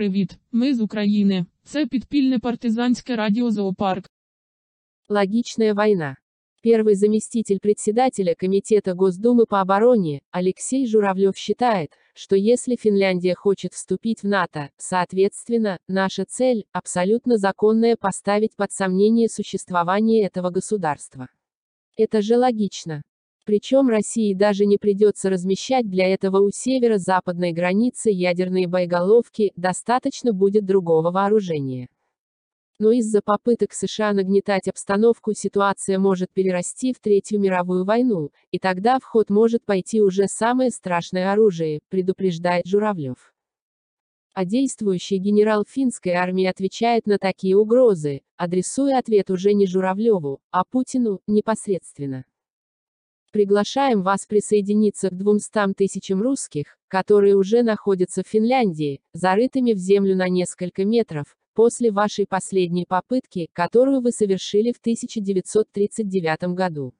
Привіт, ми з України. Це підпільне партизанське радіо Зоопарк. Логичная война. Первый заместитель председателя Комитета Госдумы по обороне, Алексей Журавлев считает, что если Финляндия хочет вступить в НАТО, соответственно, наша цель – абсолютно законная поставить под сомнение существование этого государства. Это же логично. Причем России даже не придется размещать для этого у северо-западной границы ядерные боеголовки, достаточно будет другого вооружения. Но из-за попыток США нагнетать обстановку ситуация может перерасти в Третью мировую войну, и тогда в ход может пойти уже самое страшное оружие, предупреждает Журавлев. А действующий генерал финской армии отвечает на такие угрозы, адресуя ответ уже не Журавлеву, а Путину, непосредственно. Приглашаем вас присоединиться к 200 тысячам русских, которые уже находятся в Финляндии, зарытыми в землю на несколько метров, после вашей последней попытки, которую вы совершили в 1939 году.